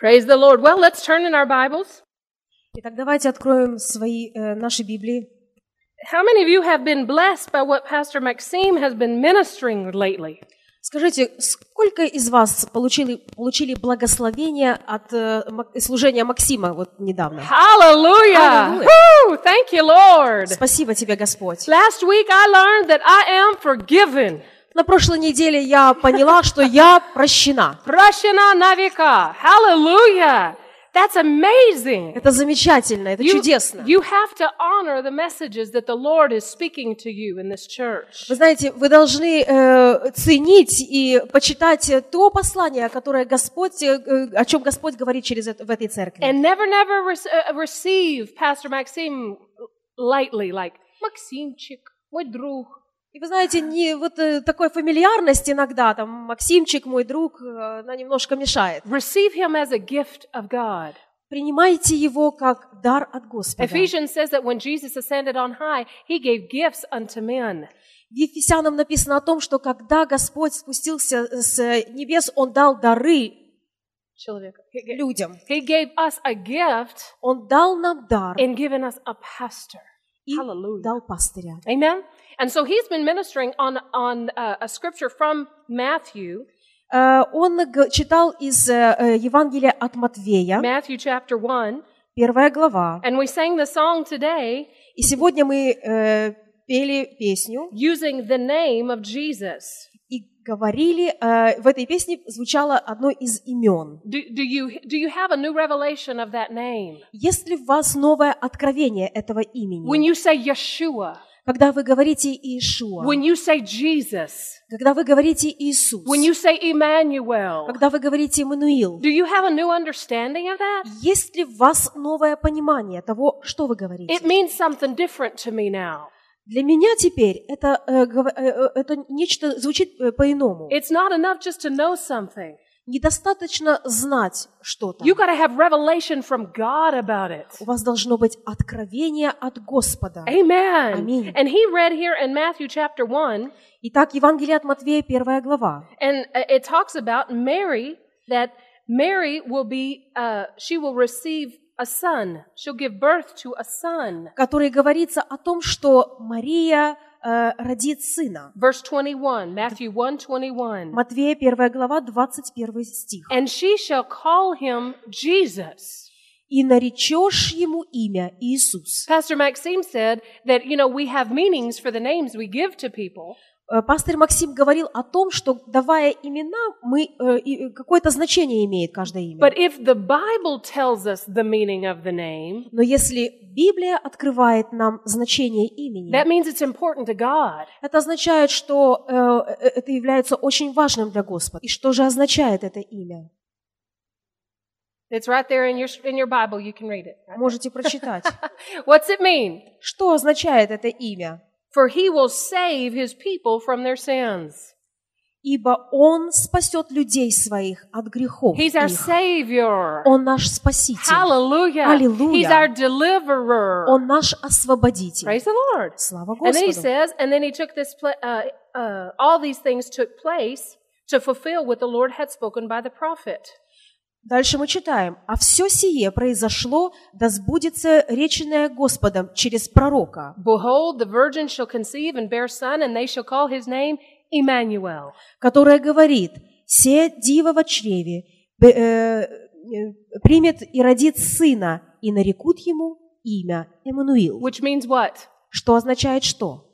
Praise the Lord. Well, let's turn in our Bibles. Итак, давайте откроем свои, э, наши Библии. How many of you have been blessed by what Pastor Maxime has been ministering lately? Скажите, сколько из вас получили, получили благословение от э, служения Максима вот недавно? Hallelujah. Hallelujah. Woo! Thank you, Lord. Спасибо тебе, Господь. Last week I learned that I am forgiven. На прошлой неделе я поняла, что я прощена. Prashana Navika. Hallelujah. That's amazing. Это замечательно, это You, чудесно. you have to honor the messages that the Lord is speaking to you in this church. Вы знаете, вы должны э, ценить и почитать э, то послание, которое Господь, э, э, о чем Господь говорит через это, в этой церкви. And never, never re- uh, receive Pastor Maxime lightly, like, Максимчик, мой друг. И вы знаете, не вот э, такой фамильярность иногда, там, Максимчик, мой друг, э, она немножко мешает. Receive him as a gift of God. Принимайте его как дар от Господа. Ephesians says that when Jesus ascended on high, he gave gifts unto men. В Ефесянам написано о том, что когда Господь спустился с небес, Он дал дары Человека. людям. He gave us a gift Он дал нам дар in giving us a pastor. и Hallelujah. дал пастыря. Amen. And so he's been ministering on on uh, a scripture from Matthew, Э, Он г- читал из э, э, Евангелия от Матвея, Matthew chapter 1, первая глава. and we sang the song today И сегодня мы э, пели песню using the name of Jesus. И говорили, э, в этой песне звучало одно из имен. Do, do you do you have a new revelation of that name? Есть ли у вас новое откровение этого When имени? you say Yeshua, Когда вы говорите Иешуа, when you say Jesus, когда вы говорите Иисус, when you say Emmanuel, когда вы говорите Эммануил, do you have a new understanding of that? есть ли у вас новое понимание того, что вы говорите? It means something different to me now. Для меня теперь это, э, э, э, это нечто звучит э, по-иному. It's not enough just to know something. Недостаточно знать что-то. You got to have revelation from God about it. У вас должно быть откровение от Господа. Amen. Amen. And he read here in Matthew chapter 1, Итак, Евангелие от Матвея, первая глава. and uh, it talks about Mary, that Mary will be, uh, she will receive a son. She'll give birth to a son. которой говорится о том, что Мария э, родит сына. Verse 21, Matthew 1 21. Матвея, первая глава, 21 стих. And she shall call him Jesus. «И наречешь ему имя Иисус». Pastor Maxime said that, you know, we have meanings for the names we give to people. Э, Пастор Максим говорил о том, что давая имена, мы, э, э, какое-то значение имеет каждое имя. But if the Bible tells us the meaning of the name, Но если Библия открывает нам значение имени, that means it's important to God. это означает, что э, это является очень важным для Господа. И что же означает это имя? It's right there in your, in your Bible. You can read it. Можете прочитать. What's it mean? Что означает это имя? For he will save his people from their sins. Ибо Он спасет людей своих от грехов He's our их. Savior. Он наш Спаситель. Hallelujah. Hallelujah. He's our deliverer. Он наш Освободитель. Praise the Lord. Слава And then he Господу. says, and then he took this, pla- uh, uh, all these things took place to fulfill what the Lord had spoken by the prophet. Дальше мы читаем. «А все сие произошло, да сбудется реченное Господом через пророка, Behold, the virgin shall conceive and bear son, and they shall call his name Emmanuel. которое говорит, «Се диво во чреве э, э, примет и родит сына, и нарекут ему имя Эммануил». Which means what? Что означает что?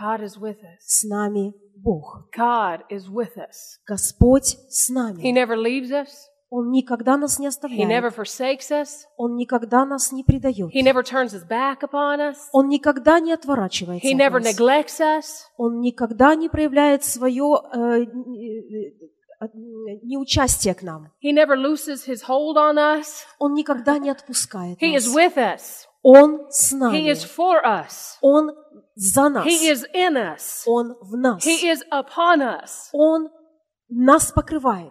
God is with us. С нами Бог. God is with us. Господь с He нами. never leaves us. Он никогда нас не He оставляет. never forsakes us. Он никогда нас не предает. He never turns his back upon us. Он никогда не отворачивается He от never нас. neglects us. Он никогда не проявляет свое э, э, э, неучастие к нам. He never looses his hold on us. Он никогда не отпускает He is нас. with us. Он с He нами. is for us. Он за нас. He is in us. Он в нас. He is upon us. Он нас покрывает.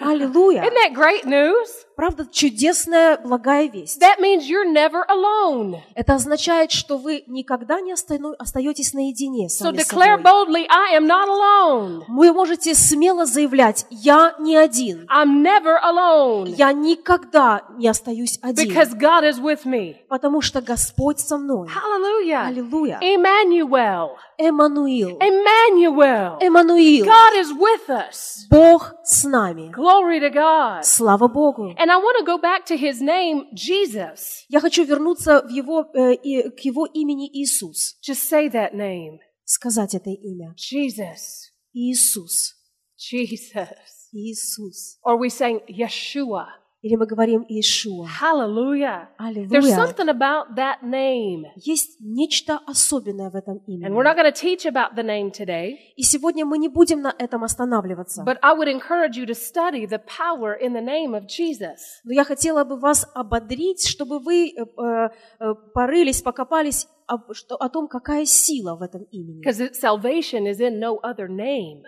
Аллилуйя! Isn't that great news? правда, чудесная, благая весть. That means you're never alone. Это означает, что вы никогда не остаетесь наедине с So declare собой. boldly, I am not alone. Вы можете смело заявлять, я не один. I'm never alone. Я никогда не остаюсь один, Because God is with me. потому что Господь со мной. Аллилуйя. Emmanuel. Эммануил. Emmanuel. Эммануил. God is with us. Бог с нами. Glory to God. Слава Богу. And I want to go back to his name, Jesus. Я хочу вернуться в его, э, и- к его имени Иисус. Just say that name. Сказать это имя. Jesus. Иисус. Jesus. Иисус. Or we saying Yeshua. Или мы говорим Иешуа. Hallelujah. There's something about that name. Есть нечто особенное в этом And we're not имени. going to teach about the name today, И сегодня мы не будем на этом останавливаться. but I would encourage you to study the power in the name of Jesus. Но я хотела бы вас ободрить, чтобы вы э, э, э, порылись, покопались об- что- о том, какая сила в этом имени. Because salvation is in no other name.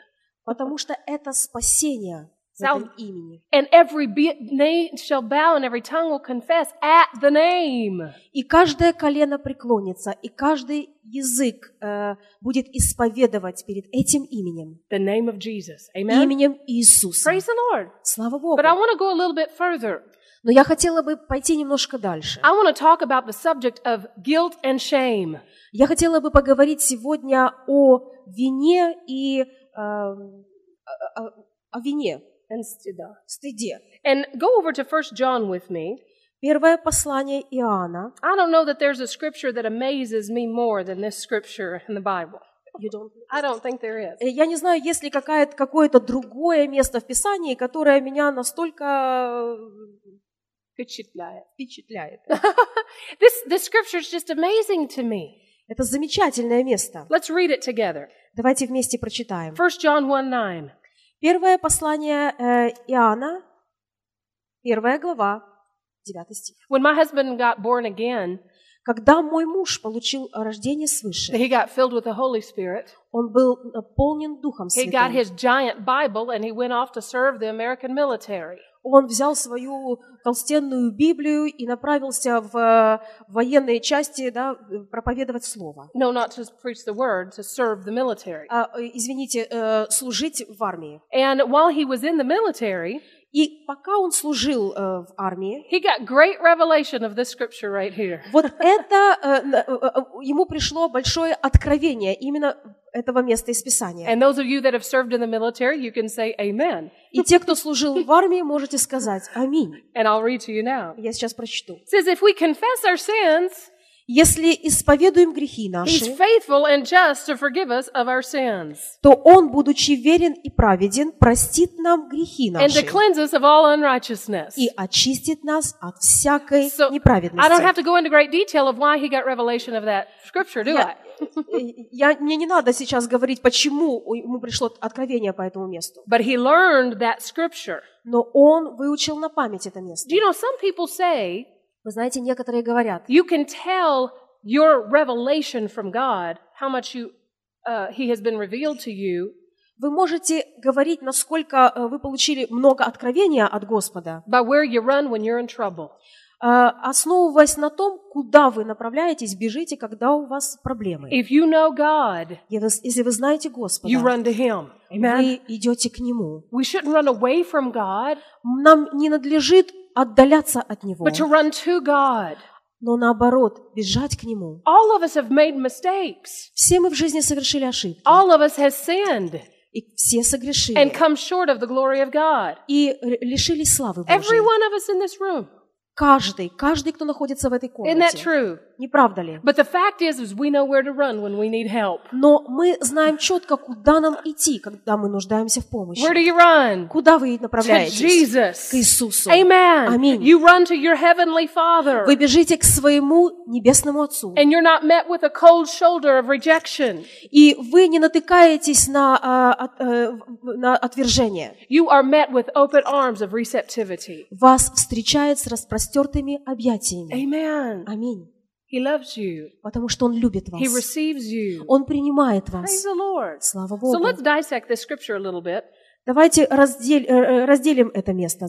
Потому что это спасение в Сал- этом имени. And every be- name shall bow and every tongue will confess at the name. И каждое колено преклонится, и каждый язык э, будет исповедовать перед этим именем, The name of Jesus. Amen. именем Иисуса. Praise the Lord. Слава Богу. But I want to go a little bit further. Но я хотела бы пойти немножко дальше. I want to talk about the subject of guilt and shame. Я хотела бы поговорить сегодня о вине и э, о, о- о вине, And stida. стыде. And go over to 1 John with me. Первое послание Иоанна. I don't know that there's a scripture that amazes me more than this scripture in the Bible. I don't think there is. Э, Я не знаю, есть ли какое-то другое место в Писании, которое меня настолько Впечатляет. впечатляет. This, this scripture is just amazing to me. Это замечательное место. Let's read it together. Давайте вместе прочитаем. 1 John 1 9. Первое послание э, Иоанна, первая глава, девятый стих. When my husband got born again, Когда мой муж получил рождение свыше, he got filled with the Holy Spirit. он был наполнен Духом He got Святым. his giant Bible and he went off to serve the American military. Он взял свою толстенную Библию и направился в э, военные части да, проповедовать Слово. No, not to preach the word, to serve the military. А, э, извините, э, служить в армии. And while he was in the military, И пока он служил э, в армии, he got great revelation of this scripture right here. вот это э, э, э, ему пришло большое откровение именно этого места из Писания. And those of you that have served in the military, you can say amen. И те, кто служил в армии, можете сказать «Аминь». And I'll read to you now. Я сейчас прочту. It says, if we confess our sins, «Если исповедуем грехи he's наши, faithful and just to forgive us of our sins то Он, будучи верен и праведен, простит нам грехи and to наши cleanse us of all unrighteousness. и очистит нас от всякой So, I don't have неправедности». to go into great detail of why he got revelation of that scripture, do Я- I? Я, мне не надо сейчас говорить, почему ему пришло откровение по этому месту. But he learned that scripture. Но он выучил на память это место. Do you know, some people say Вы знаете, некоторые говорят, you can tell your revelation from God, how much you, uh, he has been revealed to you, вы можете говорить, насколько э, вы получили много откровения от Господа, by where you run when you're in trouble. э, основываясь на том, куда вы направляетесь, бежите, когда у вас проблемы. If you know God, И вы- Если вы знаете Господа, you run to him. Amen. вы идете к Нему. We shouldn't run away from God, Нам не надлежит отдаляться от Него, but to run to God. но наоборот, бежать к Нему. All of us have made mistakes. Все мы в жизни совершили ошибки, All of us has sinned и все and согрешили, come short of the glory of God. и лишились славы Every Божьей. one of us in this room. Каждый, каждый, кто находится в этой Isn't that комнате. true? Не правда ли? But the fact is, is we know where to run when we need help. Но мы знаем четко, куда нам идти, когда мы нуждаемся в помощи. Where do you run? Куда вы To направляетесь? К Jesus. Иисусу. Amen. Аминь. You run to your heavenly Father. Вы бежите к своему небесному Отцу. And you're not met with a cold shoulder of rejection. И вы не натыкаетесь на, а, э, на отвержение. You are met with open arms of receptivity. Вас встречает с распростертыми объятиями. Amen. Аминь. He loves you. Потому что Он любит вас. He receives you. Он принимает Praise вас. the Lord. Слава So Богу. let's dissect this scripture a little bit. Давайте раздель- э, э, разделим это место.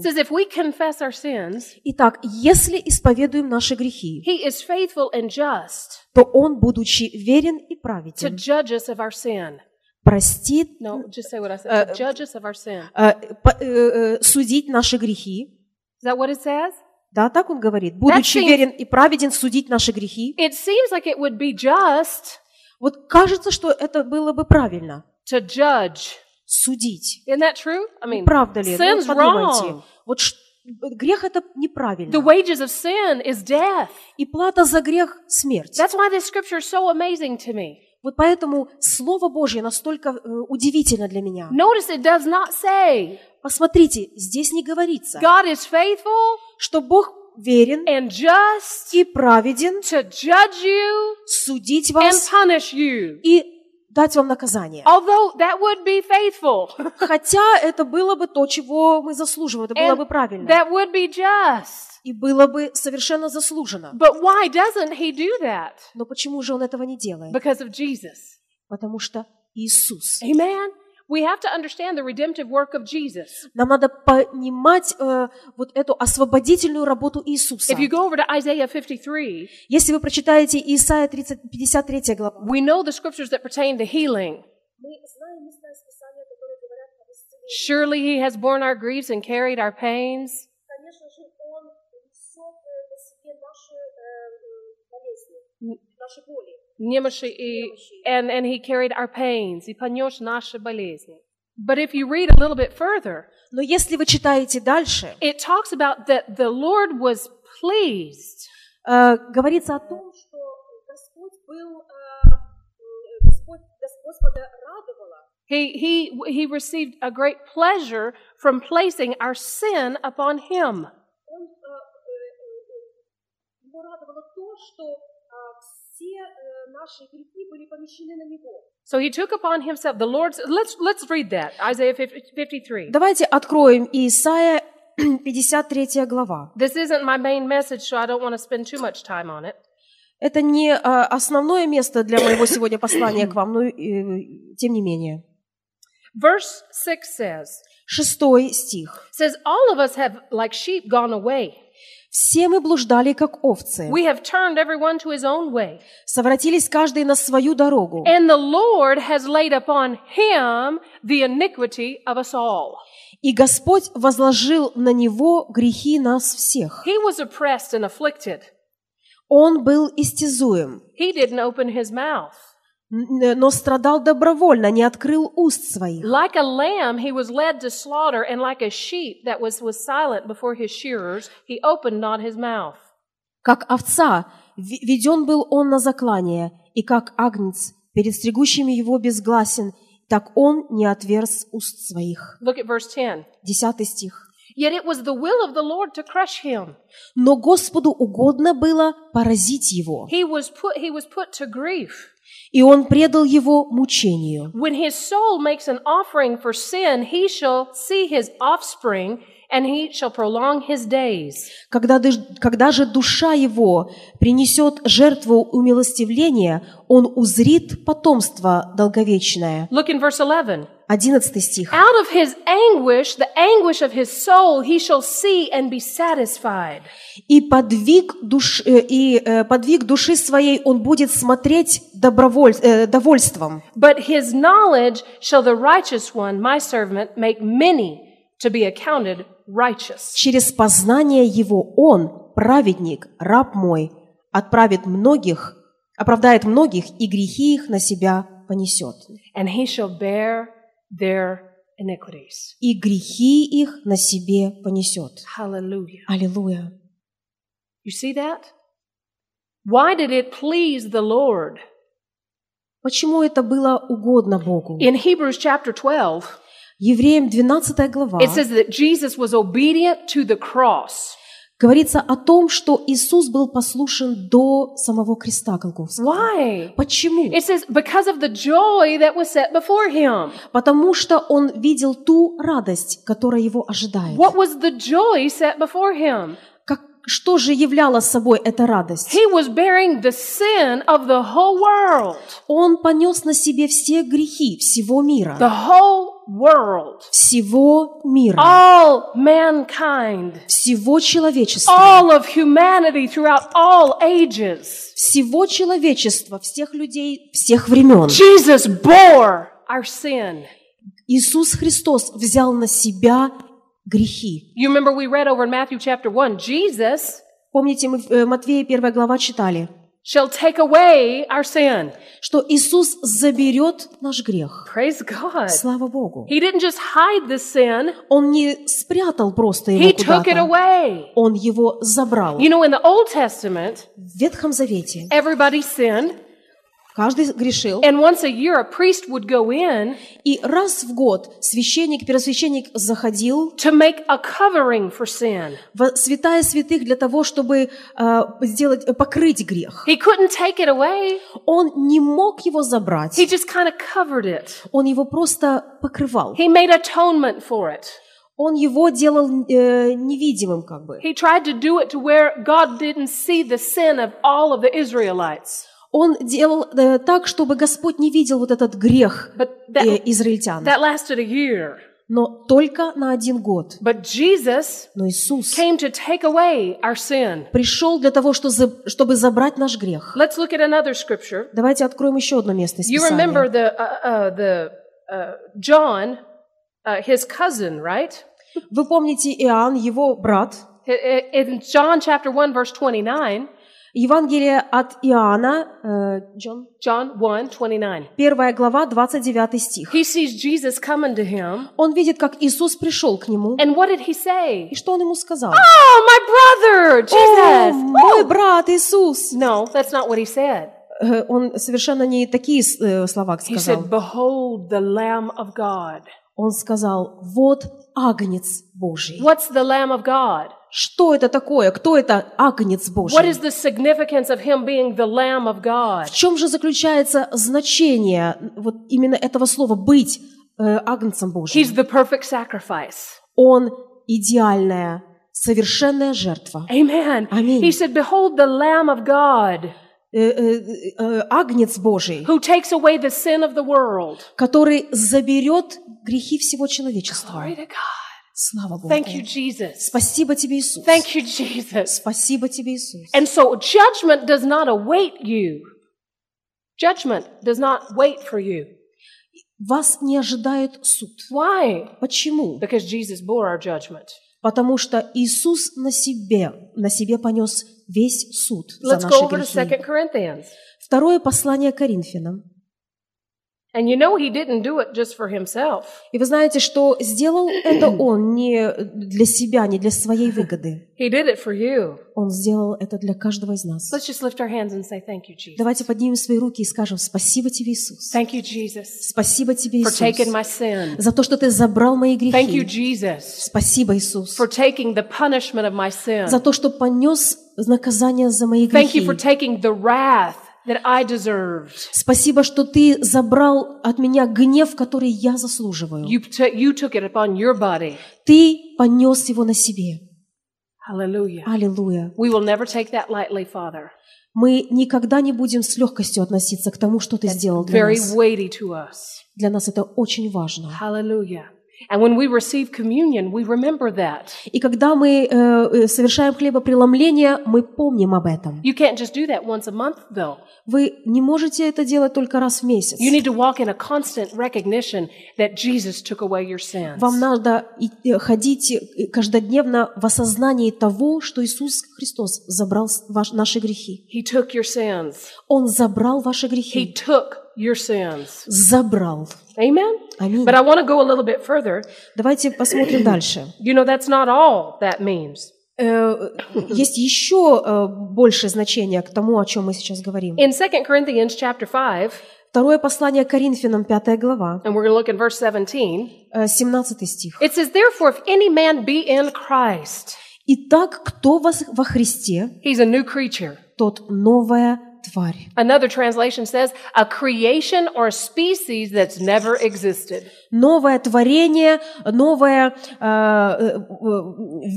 Итак, если исповедуем наши грехи, то Он, будучи верен и праведен, простит, No, just say what I said. Uh, to judge us of our sin. э, по- э, э, судить наши грехи. Is that what it says? Да, так Он говорит. Будучи seems- верен и праведен, судить наши грехи. It seems like it would be just Вот кажется, что это было бы правильно. to judge. Судить. Isn't that true? I mean, Правда ли? Ну, sin's подумайте. wrong. Вот грех это неправильно. The wages of sin is death. И плата за грех – смерть. That's why this scripture is so amazing to me. Вот поэтому Слово Божье настолько э, удивительно для меня. Notice it does not say Посмотрите, здесь не говорится, God is faithful что Бог верен and just и праведен to judge you судить and вас punish you. и дать вам наказание. Although that would be faithful, Хотя это было бы то, чего мы заслуживаем, это было And бы правильно. that would be just. И было бы совершенно заслужено. But why doesn't he do that? Но почему же Он этого не делает? Because of Jesus. Потому что Иисус. Amen. We have to understand the redemptive work of Jesus. Нам надо понимать э, вот эту освободительную работу Иисуса. If you go over to Isaiah 53, Если вы прочитаете Исайя 30, 53 глава, we know the scriptures that pertain to healing. мы знаем места из Писания, которые говорят об исцелении. Surely he has borne our griefs and carried our pains. Немощи и- And, and he carried our pains. И понес наши болезни. But if you read a little bit further, Но если вы читаете дальше, it talks about that the Lord was pleased. э, говорится о том, что Господь был, э, э, Господь, Гос- Господа радовало. He, he, he received a great pleasure from placing our sin upon him. Наши грехи были помещены на Него. So he took upon himself the Lord's. Let's, let's read that. Isaiah 50 53. Давайте откроем Исайя 53 глава. This isn't my main message, so I don't want to spend too much time on it. Это не э, основное место для моего сегодня послания к вам, но э, тем не менее. Verse 6 says, Шестой стих. says, All of us have, like sheep, gone away. «Все мы блуждали, как овцы, We have turned everyone to his own way. совратились каждый на свою дорогу, And the Lord has laid upon him the iniquity of us all. и Господь возложил на Него грехи нас всех. He was oppressed and afflicted. Он был истязуем, He didn't open his mouth. Но страдал добровольно, не открыл уст своих. Like a lamb, he was led to slaughter, and like a sheep that was, was silent before his shearers, he opened not his mouth. Как овца веден был он на заклание, и как агнец перед стригущими его безгласен, так он не отверз уст своих. Look at verse 10. Десятый стих. Yet it was the will of the Lord to crush him. Но Господу угодно было поразить его, He was put, he was put to grief. И он предал его мучению. When his soul makes an offering for sin, he shall see his offspring, and he shall prolong his days. Когда, когда же душа его принесет жертву умилостивления, он узрит потомство долговечное. Look in verse 11. Одиннадцатый стих. Out of his anguish, the anguish of his soul, he shall see and be satisfied. И подвиг, душ, э, и э, подвиг души своей он будет смотреть доброволь, э, довольством. But his knowledge shall the righteous one, my servant, make many to be accounted righteous. Через познание его он, праведник, раб мой, отправит многих, оправдает многих, и грехи их на себя понесет. And he shall bear their iniquities. И грехи их на себе понесет. Hallelujah. Аллилуйя. You see that? Why did it please the Lord? Почему это было угодно Богу? In Hebrews chapter 12, Евреям 12 глава it says that Jesus was obedient to the cross. Говорится о том, что Иисус был послушен до самого креста Голгофского. Why? Почему? It says, because of the joy that was set before him. Потому что он видел ту радость, которая его ожидает. What was the joy set before him? Что же являла собой эта радость? He was bearing the sin of the whole world. Он понес на себе все грехи всего мира. The whole world. Всего мира. All mankind. Всего человечества. All of humanity throughout all ages. Всего человечества, всех людей, всех времен. Jesus bore our sin. Иисус Христос взял на себя грехи. You remember we read over in Matthew chapter 1 Jesus Помните, мы в э, Матвея 1 глава читали, shall take away our sin. что Иисус заберет наш грех. Praise God. Слава Богу. He didn't just hide the sin, Он не спрятал просто его He took it куда-то. away. Он его забрал. You know, in the Old Testament, В Ветхом Завете everybody sinned, каждый грешил, and once a year a priest would go in и раз в год священник, первосвященник заходил to make a covering for sin. в святая святых для того, чтобы э, сделать, э, покрыть грех. He couldn't take it away. Он не мог его забрать, He just kind of covered it. он его просто покрывал. He made atonement for it. Он его делал э, невидимым как бы. He tried to do it to where God didn't see the sin of all of the Israelites. Он делал э, так, чтобы Господь не видел вот этот грех э, израильтян. that lasted a year. Но только на один год. But Jesus Но Иисус came to take away our sin. пришел для того, что за- чтобы забрать наш грех. Let's look at another scripture. Давайте откроем еще одно место из You remember Писания. the uh, uh, the uh, John, uh, his cousin, right? Вы помните Иоанн, его брат. In John chapter one, verse twenty-nine, Евангелие от Иоанна, э, Джон, John 1, 29. первая глава, 29 стих. He sees Jesus coming to him, Он видит, как Иисус пришел к нему. and what did he say? И что он ему сказал? Oh, my brother, «О, Jesus! мой брат Иисус! No, that's not what he said. Э, Он совершенно не такие э, слова He сказал. said, Behold the Lamb of God. Он сказал, вот агнец Божий. What's the Lamb of God? Что это такое? Кто это агнец Божий? What is the significance of him being the Lamb of God? В чем же заключается значение вот именно этого слова «быть э, агнцем Божьим»? He's the perfect sacrifice. Он идеальная, совершенная жертва. Amen. Аминь. He said, Behold the Lamb of God агнец Божий, who takes away the sin of the world. который заберет грехи всего человечества. Glory to God. Слава Богу. Thank you, Jesus. Спасибо тебе, Иисус. Thank you, Jesus. Спасибо тебе, Иисус. And so judgment does not await you. Judgment does not wait for you. Вас не ожидает суд. Why? Почему? Because Jesus bore our judgment. Потому что Иисус на себе, на себе понес весь суд за Let's наши to 2 грехи. Второе послание Коринфянам. And you know he didn't do it just for himself. И вы знаете, что сделал это Он не для себя, не для своей выгоды. He did it for you. Он сделал это для каждого из нас. Let's just lift our hands and say thank you, Jesus. Давайте поднимем свои руки и скажем «Спасибо тебе, Иисус». Thank you, Jesus, Спасибо тебе, for taking Иисус, my sin. за то, что ты забрал мои Thank you, грехи. Jesus, Спасибо, Иисус, for taking the punishment of my sin. за то, что понес наказание за мои Thank you грехи. for taking the wrath that I deserved. Спасибо, что ты забрал от меня гнев, который я заслуживаю. You, you took it upon your body. Ты понес его на себе. Hallelujah. Аллилуйя. We will never take that lightly, Father. Мы никогда не будем с легкостью относиться к тому, что ты сделал для Very нас. weighty to us. Для нас это очень важно. Hallelujah. And when we receive communion, we remember that. И когда мы э, э, совершаем хлебопреломление, мы помним об этом. You can't just do that once a month, though. Вы не можете это делать только раз в месяц. You need to walk in a constant recognition that Jesus took away your sins. Вам надо э, ходить э, каждодневно в осознании того, что Иисус Христос забрал с- ваш- наши грехи. He took your sins. Он забрал ваши He грехи. took your sins. Забрал. Amen? Аминь. But I want to go a little bit further. Давайте посмотрим дальше. You know, that's not all that means. Э, Есть еще э, большее значение к тому, о чем мы сейчас говорим. In 2 Corinthians chapter 5, Второе послание Коринфянам, 5 глава, and we're going to look in verse 17, э, 17 стих. it says, Therefore, if any man be in Christ, «Итак, кто во Христе, he's a new creature. тот новое тварь. Another translation says, a creation or species that's never existed. Новое творение, новое, э, э, э,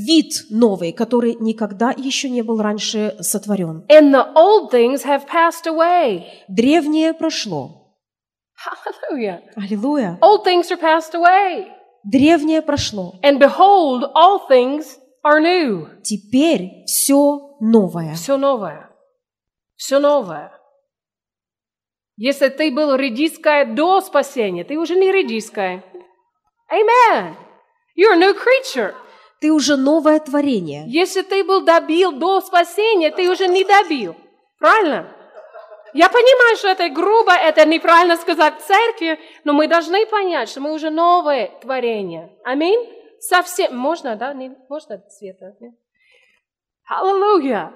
вид новый, который никогда еще не был раньше сотворен. And the old things have passed away. Древнее прошло. Hallelujah. Аллилуйя. Old things are passed away. Древнее прошло. And behold, all things are new. Теперь все новое. Все новое. Все новое. Если ты был редиская до спасения, ты уже не редиская. Amen. You're a new creature. Ты уже новое творение. Если ты был добил до спасения, ты уже не добил. Правильно? Я понимаю, что это грубо, это неправильно сказать в церкви, но мы должны понять, что мы уже новое творение. Аминь? Совсем. Можно, да? Не, можно Света? Hallelujah.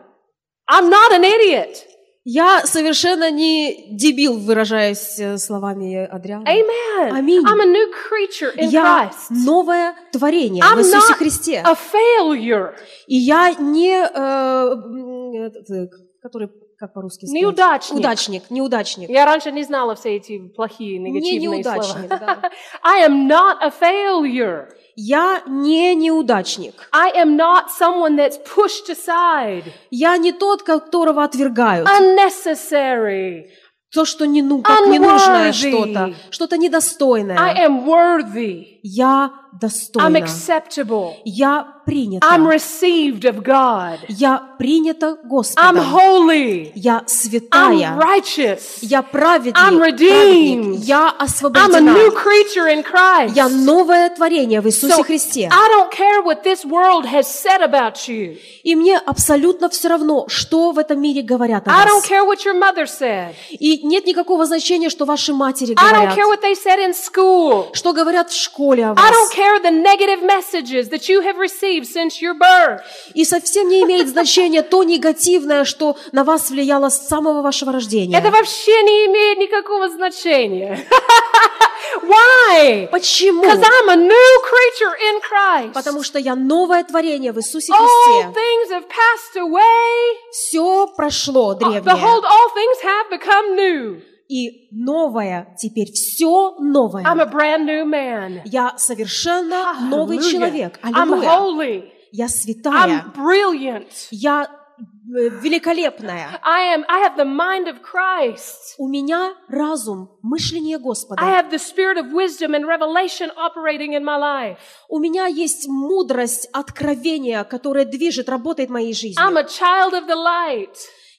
I'm not an idiot. Я совершенно не дебил, выражаясь э, словами Адриана. Amen. Аминь. I'm a new creature in Я Christ. новое творение в I'm Иисусе not Христе. a failure. И я не, э, э, который, как по-русски сказать? Неудачник. Удачник, неудачник. Я раньше не знала все эти плохие, Не негативные слова. неудачник, да. I am not a failure. Я не неудачник. I am not someone that's pushed aside. Я не тот, которого отвергают. Unnecessary. То, что не, ну, как ненужное что-то, что-то недостойное. I am worthy. Я I'm достойна. acceptable. Я принята. I'm received of God. Я принята I'm Господом. holy. Я I'm святая. righteous. Я праведник. I'm redeemed. праведник. Я I'm a освобождена. new creature in Christ. Я новое творение в Иисусе So, Христе. I don't care what this world has said about you. И мне абсолютно все равно, что в этом мире говорят о I don't вас. care what your mother said. И нет никакого значения, что ваши матери I don't говорят. care what they said in school. Что говорят в школе о I don't вас. care the negative messages that you have received since your birth. И совсем не имеет значения то негативное, что на вас влияло с самого вашего рождения. Это вообще не имеет никакого значения. Why? Почему? Because I'm a new creature in Christ. Потому что я новое творение в Иисусе All Христе. things have passed away. Все прошло древнее. Behold, all things have become new. И новое, теперь все новое. I'm a brand new man. Я совершенно новый Hallelujah. человек. I'm Аллилуйя. holy. Я святая. I'm brilliant. Я э, великолепная. I am. I have the mind of Christ. У меня разум, мышление I Господа. have the spirit of wisdom and revelation operating in my life. У меня есть мудрость, откровение, которое движет, работает моей I'm жизнью. a child of the light.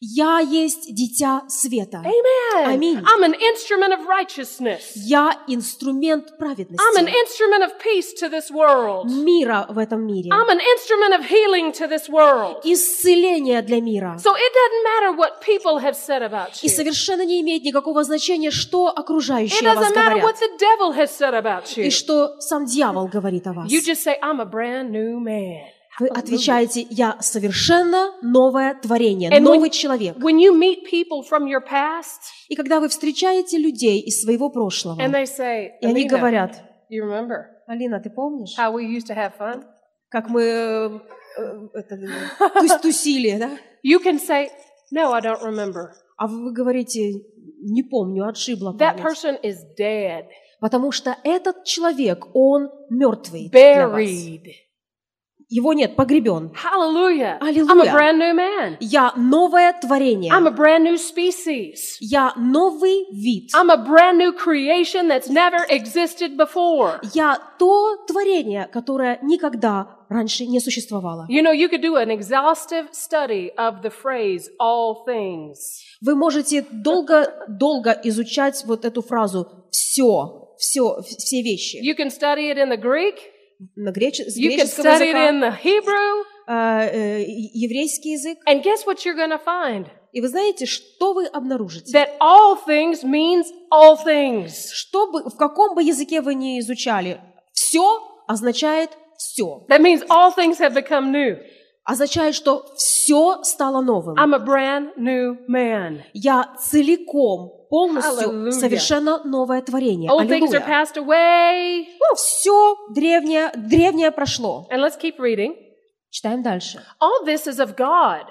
Я есть дитя света. Amen. Аминь. I'm an instrument of righteousness. Я инструмент I'm an праведности, instrument of peace to this world. мира в этом мире, I'm an instrument of healing to this world. исцеление для мира. So it doesn't matter what people have said about И совершенно не имеет никакого значения, что окружающие о вас doesn't matter what говорят. the devil has said about you. И что сам дьявол говорит о вас. You just say, I'm a brand new man. Вы отвечаете, я совершенно новое творение, And when- новый человек. When you meet people from your past И когда вы встречаете людей из своего прошлого, and they say, и они говорят, you remember Алина, ты помнишь, how we used to have fun? как мы э, это, тусили, да? You can say, no, I don't remember. А вы говорите, не помню, отшибла That person is dead, Потому что этот человек, он мертвый для вас. Его нет, погребен. Hallelujah. I'm a Аллилуйя. brand new man. Я новое творение. I'm a brand new species. Я новый вид. I'm a brand new creation that's never existed before. Я то творение, которое никогда раньше не существовало. You know, you could do an exhaustive study of the phrase all things. Вы можете долго-долго изучать вот эту фразу «все», «все», все вещи. You can study it in the Greek. На греч... с You can греческого study it языка, in the Hebrew. э, э, еврейский язык. And guess what you're to find? И вы знаете, что вы обнаружите? That all things means all things. Что бы, в каком бы языке вы ни изучали, «все» означает «все». That means all things have become new. Означает, что все стало новым. I'm a brand new man. Я целиком, полностью Аллилуйя. совершенно новое творение. Old things are passed away. Все древнее, древнее прошло. And let's keep reading. Читаем дальше. All this is of God,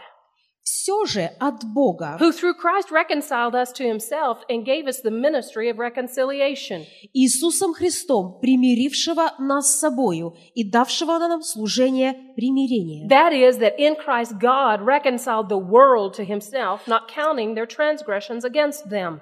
все же от Бога, who through Christ reconciled us to himself and gave us the ministry of reconciliation. Иисусом Христом, примирившего нас с собою и давшего нам служение примирения. That is, that in Christ God reconciled the world to himself, not counting their transgressions against them.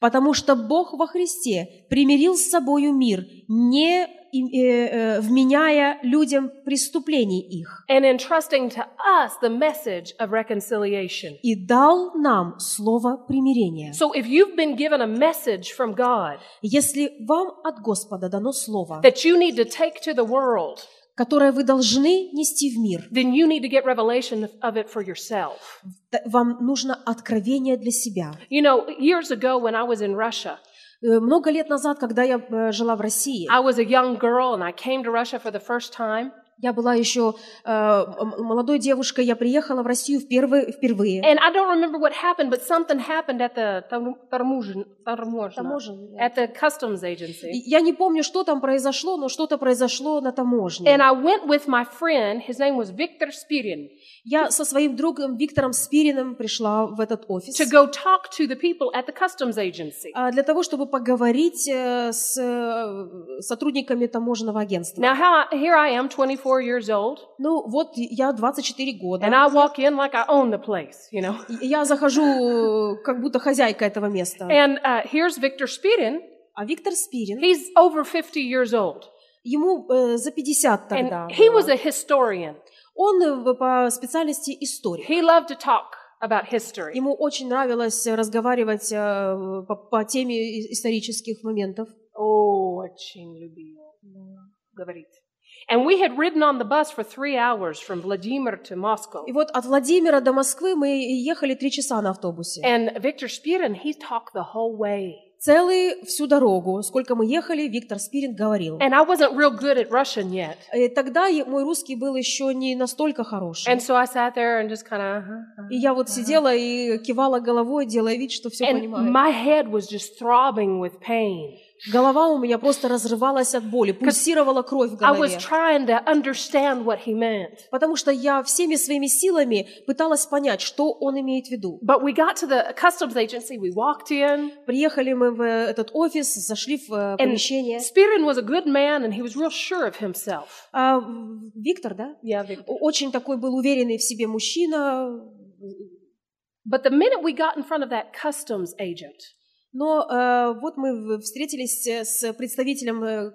Потому что Бог во Христе примирил с собою мир, не э, э, вменяя людям преступлений их, And entrusting to us the message of reconciliation. и дал нам слово примирения. So if you've been given a message from God Если вам от Господа дано слово, that you need to take to the world, которое вы должны нести в мир, then you need to get revelation of it for yourself. т- вам нужно откровение для себя. You know, years ago when I was in Russia, Э, Много лет назад, когда я э, жила в России, I was a young girl and I came to Russia for the first time. Я была еще э, молодой девушкой, я приехала в Россию впервые. впервые. And I don't remember what happened, but something happened at the Таможен- at the customs agency. Я не помню, что там произошло, но что-то произошло на таможне. And I went with my friend, his name was Viktor Spirin, Я со своим другом Виктором Спириным пришла в этот офис to go talk to the people at the customs agency. а, для того, чтобы поговорить э, с э, сотрудниками таможенного агентства. Now, how here I am, 24 years old, Ну вот я 24 года. and I walk in like I own the place, you know. Я захожу э, как будто хозяйка этого места. And uh, here's Viktor Spirin. А Виктор Спирин, He's over 50 years old, ему э, за 50 тогда. and he was a historian. Он э, по специальности историк. He loved to talk about history. Ему очень нравилось разговаривать э, по, по теме исторических моментов. Очень любил говорить. And we had ridden on the bus for three hours from Vladimir to Moscow. И вот от Владимира до Москвы мы ехали три часа на автобусе. And Victor Spirin, he talked the whole way. Целый всю дорогу, сколько мы ехали, Виктор Спирин говорил. And I wasn't real good at Russian yet. И тогда мой русский был еще не настолько хороший. And so I sat there and just kind of, И я вот сидела и кивала головой, делая вид, что все and понимаю. my head was just throbbing with pain. Голова у меня просто разрывалась от боли, пульсировала кровь в I was голове. trying to understand what he meant. Потому что я всеми своими силами пыталась понять, что он имеет в виду. But we got to the customs agency, we walked in, Приехали мы в этот офис, зашли в э, помещение. Spirin was a good man and he was real sure of himself. А Виктор, да? Yeah, Victor. О- Очень такой был уверенный в себе мужчина. But the minute we got in front of that customs agent, Но э, вот мы встретились э, с представителем э,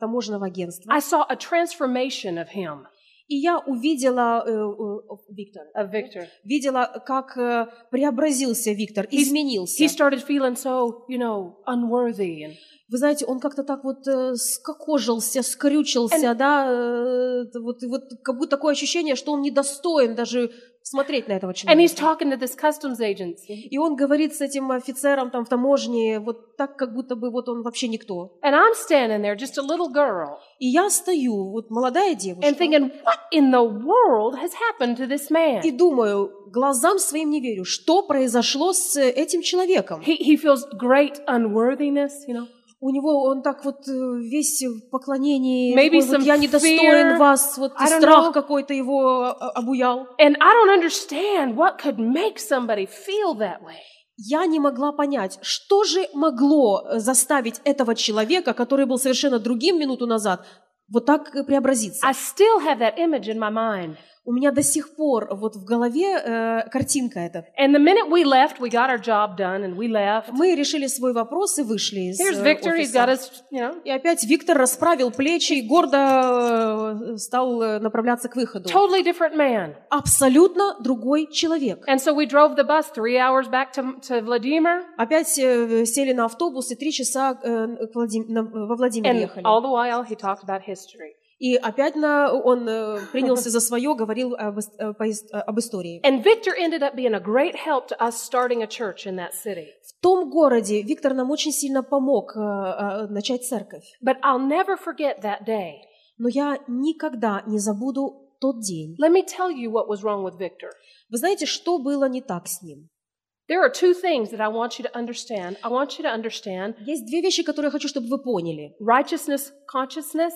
таможенного агентства. I saw a transformation of him, И я увидела, э, э, Victor. видела, как э, преобразился Виктор, изменился. He started feeling so, you know, unworthy and Вы знаете, он как-то так вот э, скокожился, скрючился, And- да, э, вот, вот как будто такое ощущение, что он недостоин даже смотреть на этого and he's человека. talking to this customs agency. И он говорит с этим офицером там в таможне, вот так, как будто бы вот он вообще никто. And I'm standing there, just a little girl, И я стою, вот молодая девушка, and thinking, what in the world has happened to this man? и думаю, глазам своим не верю, что произошло с этим человеком. He, he feels great unworthiness, you know. У него он так вот э, весь в поклонении, Maybe такой вот, я недостоин fear. вас, вот don't страх какой-то его а, обуял. And I don't understand what could make somebody feel that way. Я не могла понять, что же могло э, заставить этого человека, который был совершенно другим минуту назад, вот так э, преобразиться. I still have that image in my mind. У меня до сих пор вот в голове э, картинка эта. And the minute we left, we got our job done and we left. Мы решили свой вопрос и вышли из Here's э, Victor, he's офиса. got his, you know, И опять Виктор расправил плечи и гордо э, стал э, направляться к выходу. totally different man. Абсолютно другой человек. And so we drove the bus three hours back to, to Vladimir, Опять э, сели на автобус и три часа э, к Владим- на- во Владимир and ехали. all the while he talked about history. И опять на, он э, принялся за свое, говорил об, э, э, об истории. And Victor ended up being a great help to us starting a church in that city. В том городе Виктор нам очень сильно помог э, э, начать церковь. But I'll never forget that day. Но я никогда не забуду тот день. Let me tell you what was wrong with Victor. Вы знаете, что было не так с ним? There are two things that I want you to understand. I want you to understand Есть две вещи, которые я хочу, чтобы вы поняли. righteousness consciousness,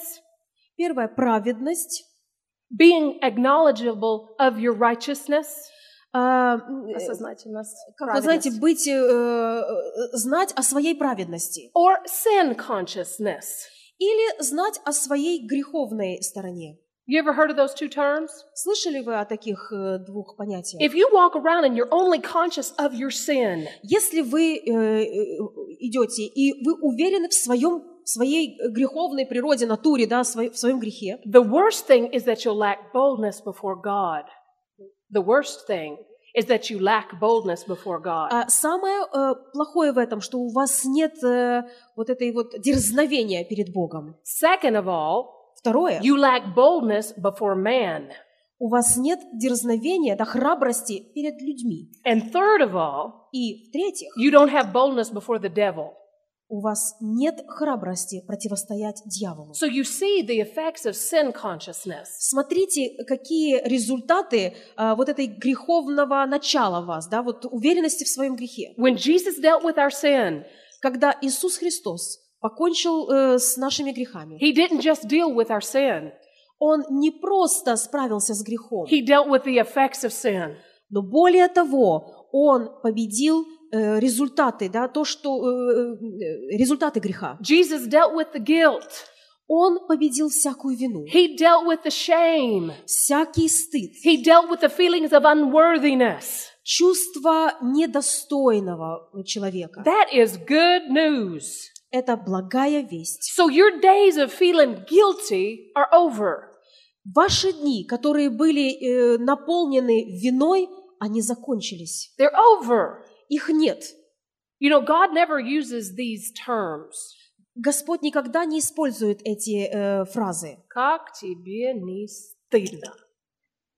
Первое – праведность, being acknowledgeable of your righteousness, а, э, осознательность, как вы знаете, быть, э, э, знать о своей праведности or sin consciousness. или знать о своей греховной стороне. You ever heard of those two terms? Слышали вы о таких э, двух понятиях? If you walk around and you're only conscious of your sin, Если вы э, э, идете и вы уверены в своем в своей греховной природе, натуре, да, в своем грехе, the worst thing is that you'll lack boldness before God. The worst thing is that you lack boldness before God. а самое э, плохое в этом, что у вас нет э, вот этой вот дерзновения перед Богом. Second of all, Второе, you lack boldness before man. у вас нет дерзновения, да, храбрости перед людьми. And third of all, И в-третьих, you don't have boldness before the devil. У вас нет храбрости противостоять дьяволу. So you see the effects of sin consciousness. Смотрите, какие результаты а, вот этой греховного начала вас, да, вот уверенности в своем грехе. When Jesus dealt with our sin, Когда Иисус Христос покончил э, с нашими грехами, he didn't just deal with our sin, Он не просто справился с грехом, he dealt with the effects of sin. но более того, Он победил результаты, да, то, что э, э, результаты греха. Jesus dealt with the guilt. Он победил всякую вину, He dealt with the shame. всякий стыд, He dealt with the feelings of unworthiness. чувство недостойного человека. That is good news. Это благая весть. So your days of feeling guilty are over. Ваши дни, которые были э, наполнены виной, они закончились. They're over. Их нет. You know, God never uses these terms. Господь никогда не использует эти э, фразы. Как тебе не стыдно?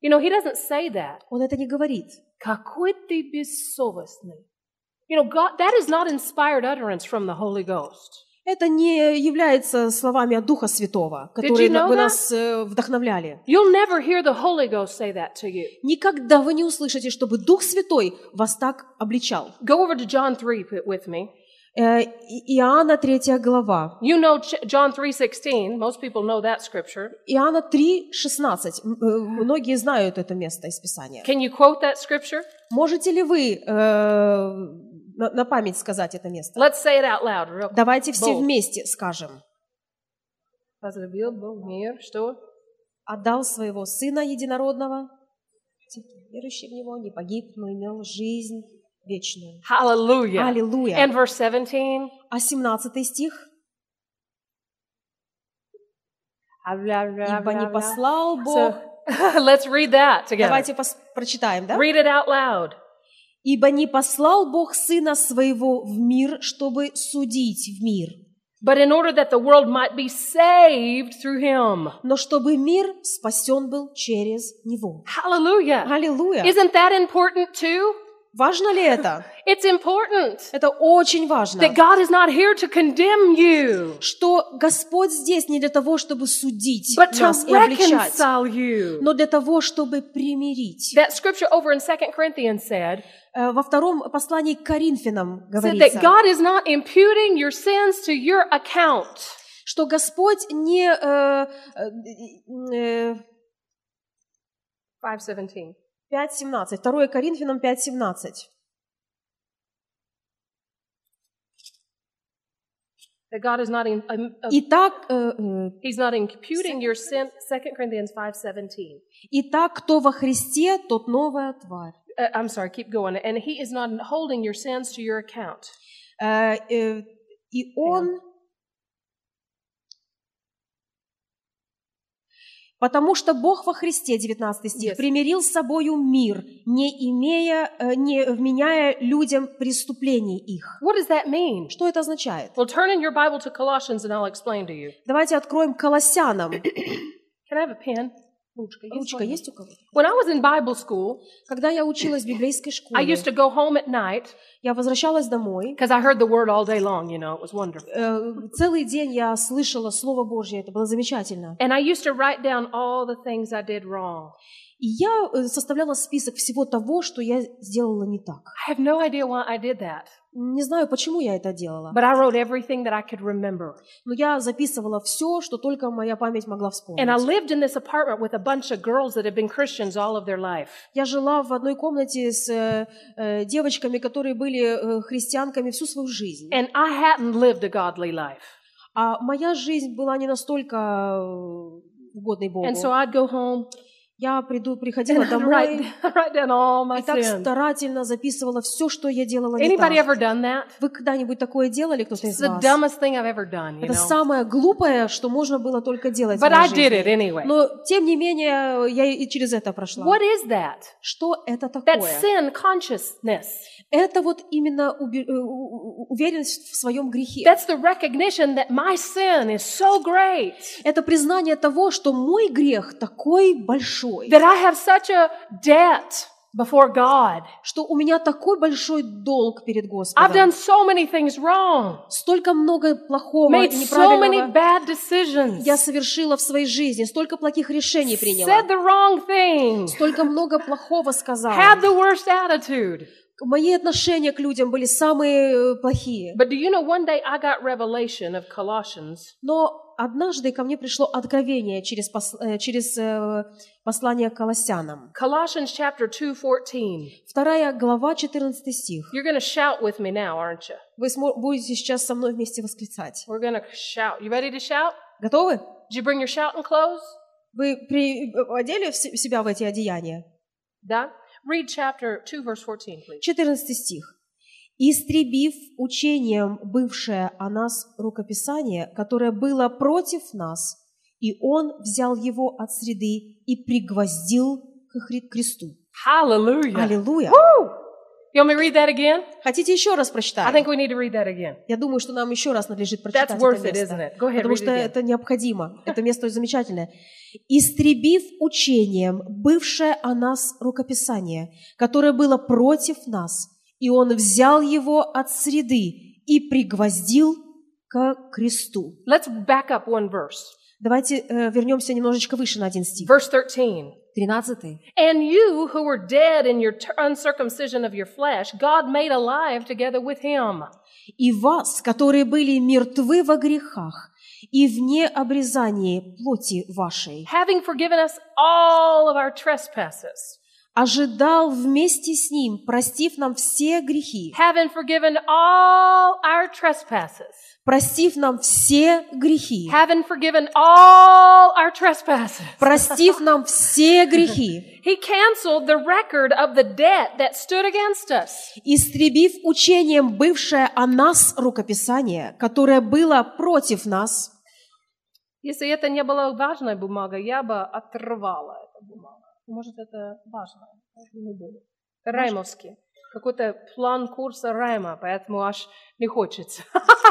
You know, He doesn't say that. Он это не говорит. Какой ты бессовестный. You know, God, that is not inspired utterance from the Holy Ghost. Это не является словами от Духа Святого, которые you know бы that? нас э, вдохновляли. You'll never hear the Holy Ghost say that to you. Никогда вы не услышите, чтобы Дух Святой вас так обличал. Go over to John 3 p- with me. Э, Иоанна 3 глава. You know John 3:16. Most people know that scripture. Иоанна 3, 16. М, э, Многие знают это место из Писания. Can you quote that scripture? Можете ли вы на, на память сказать это место? Let's say it out loud. Real Давайте все Bold. вместе скажем. Возлюбил Бог мир, что? Отдал своего Сына Единородного, верующий в Него не погиб, но имел жизнь вечную. Hallelujah. Аллилуйя. And verse 17. А 17 стих. Ибо не So, послал Бог... let's read that together. Давайте прочитаем, да? Read it out loud. Ибо не послал Бог Сына Своего в мир, чтобы судить в мир, But in order that the world might be saved through him. но чтобы мир спасен был через Него. Hallelujah. Аллилуйя! Isn't that important too? Важно ли это? It's important Это очень важно. that God is not here to condemn you, Что Господь здесь не для того, чтобы судить but to нас и обличать, you. но для того, чтобы примирить. That scripture over in 2 Corinthians said, Э, Во втором послании к Коринфянам said that говорится, God is not imputing your sins to your account. что Господь не... э, э, э, 517. 5.17, 2 Коринфянам 5.17. That God is not in, um, uh, Итак, э, э, He's not imputing your sin. 2 Corinthians 5:17. итак, кто во Христе, тот новая тварь. Uh, I'm sorry, keep going. And He is not holding your sins to your account. Э, э, И Он... Потому что Бог во Христе, 19 стих, Yes. примирил с собою мир, не имея, э, не вменяя людям преступлений их. What does that mean? Что это означает? Well, turn in your Bible to Colossians, and I'll explain to you. Давайте откроем Колоссянам. Can I have a pen? Ручка есть? Ручка есть у кого? When I was in Bible school, Когда я училась в библейской I школе, used to go home at night я возвращалась домой. because I heard the word all day long. You know, it was wonderful. Э, Целый день я слышала Слово Божье, это было замечательно. And I used to write down all the things I did wrong. И я э, составляла список всего того, что я сделала не так. I have no idea why I did that. Не знаю, почему я это делала, But I wrote everything that I could remember. но я записывала все, что только моя память могла And I вспомнить. lived in this apartment with a bunch of girls that had been Christians all of their life. Я жила в одной комнате с э, э, девочками, которые были э, христианками всю свою жизнь. And I hadn't lived a godly life. А моя жизнь была не настолько э, угодной Богу. And so I'd go home Я приду, and приходила write, домой write down all my и так sins. старательно записывала все, что я делала не Anybody так. ever done that? Вы когда-нибудь такое делали, кто-то из the вас? dumbest thing I've ever done, you Это know. самое глупое, что можно было только делать в But моей I did it anyway. Но, тем не менее, я и через это прошла. What is that? Что это That такое? sin consciousness. Это вот именно э, уверенность в своем грехе. That's the recognition that my sin is so great Это признание того, что мой грех такой большой, that I have such a debt before God. что у меня такой большой долг перед I've Господом. done so many things wrong, Столько много плохого made so many bad decisions, я совершила в своей жизни, столько плохих решений said приняла, the wrong thing, столько много плохого сказала. had the worst attitude. Мои отношения к людям были самые э, плохие. But do you know, one day I got revelation of Colossians Но однажды ко мне пришло откровение через, пос- э, через э, послание к Колоссянам. Colossians chapter 2, 14. Вторая глава, 14 стих. You're to shout with me now, aren't you? Вы будете сейчас со мной вместе восклицать. We're to shout. You ready to shout? Готовы? Did you bring your shouting clothes? Вы при- одели себя в эти одеяния? Да? Read chapter 2, verse 14, please. 14 стих. «Истребив учением бывшее о нас рукописание, которое было против нас, и он взял его от среды и пригвоздил к кресту». Аллилуйя! Woo! You want me to read that again? Хотите еще раз I прочитать? think we need to read that again. Я думаю, что нам еще раз надлежит прочитать That's worth это it, место. isn't it? Go ahead, Потому read что it again. это необходимо. Это место замечательное. «Истребив учением бывшее о нас рукописание, которое было против нас, и он взял его от среды и пригвоздил к кресту». Let's back up one verse. Давайте э, вернемся немножечко выше на один стих. Verse 13. 13. And you who were dead in your uncircumcision of your flesh, God made alive together with him. «И вас, которые были мертвы во грехах и вне обрезания плоти вашей, having forgiven us all of our trespasses, ожидал вместе с ним, простив нам все грехи, having forgiven all our trespasses, простив нам все грехи, having forgiven all our trespasses. простив нам все грехи, He canceled the record of the debt that stood against us. истребив учением бывшее о нас рукописание, которое было против нас, Если это не была важная бумага, я бы оторвала эту бумагу. Может, это важно? Не будет. Раймовский. Какой-то план курса Райма, поэтому аж не хочется.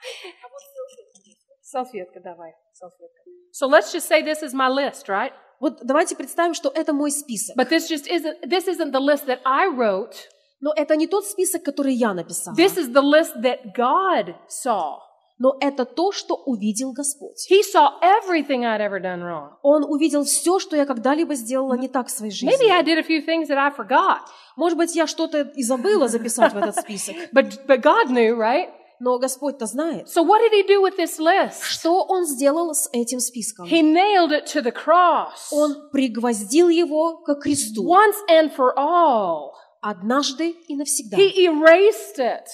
Салфетка давай, салфетка. So let's just say this is my list, right? Вот давайте представим, что это мой список. But this just isn't this isn't the list that I wrote. Но это не тот список, который я написала. This is the list that God saw. Но это то, что увидел Господь. He saw everything I'd ever done wrong. Он увидел все, что я когда-либо сделала не так в своей жизни. Maybe I did a few things that I forgot. Может быть, я что-то и забыла записать в этот список. But but God knew, right? Но Господь-то знает. So what did he do with this list? Что Он сделал с этим списком? He nailed it to the cross. Он пригвоздил его к кресту. Once and for all. Однажды и навсегда. He erased it.